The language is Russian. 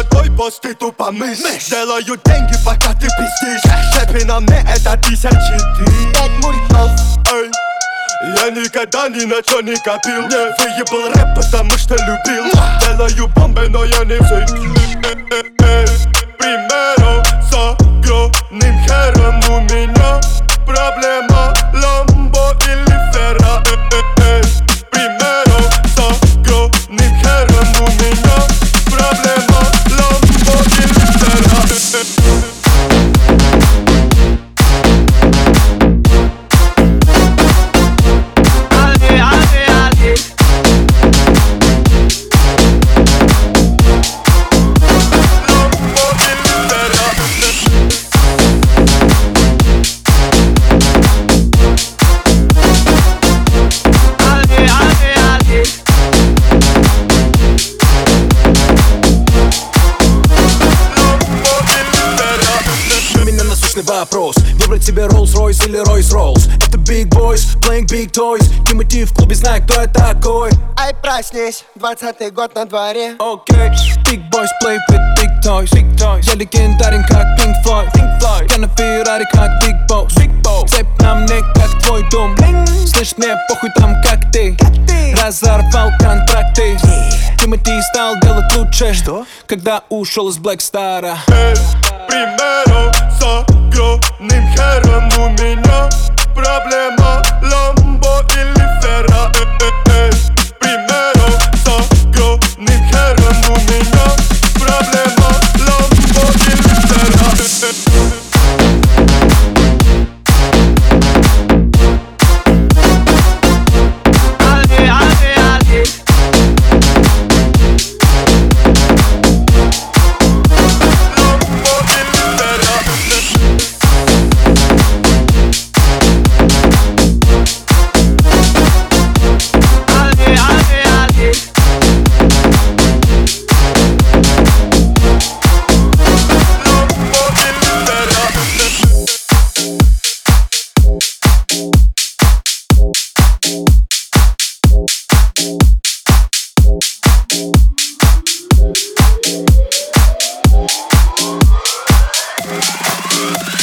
на твой пост ты тупо мышь Делаю деньги, пока ты пиздишь Шепи на мне это тысячи ты Пять мультов Эй, я никогда ни на что не копил Не выебал рэп, потому что любил Делаю бомбы, но я не взрыв Насущный вопрос. Выбрать себе Rolls-Royce или Royce-Rolls? Это Big Boys, playing big toys. Тимати в клубе знает, кто я такой. Ай, проснись, двадцатый год на дворе. Окей. Big Boys play with big toys. Big toys. Я легендарен как Pink Floyd. Pink Floyd. Я на Феррари как Big Boss. Big Boss. Цепь на мне как твой дом. Слышь, мне похуй там как ты. Разорвал контракты. Тимати стал делать лучше. Что? Когда ушел из Black Star. Примером good.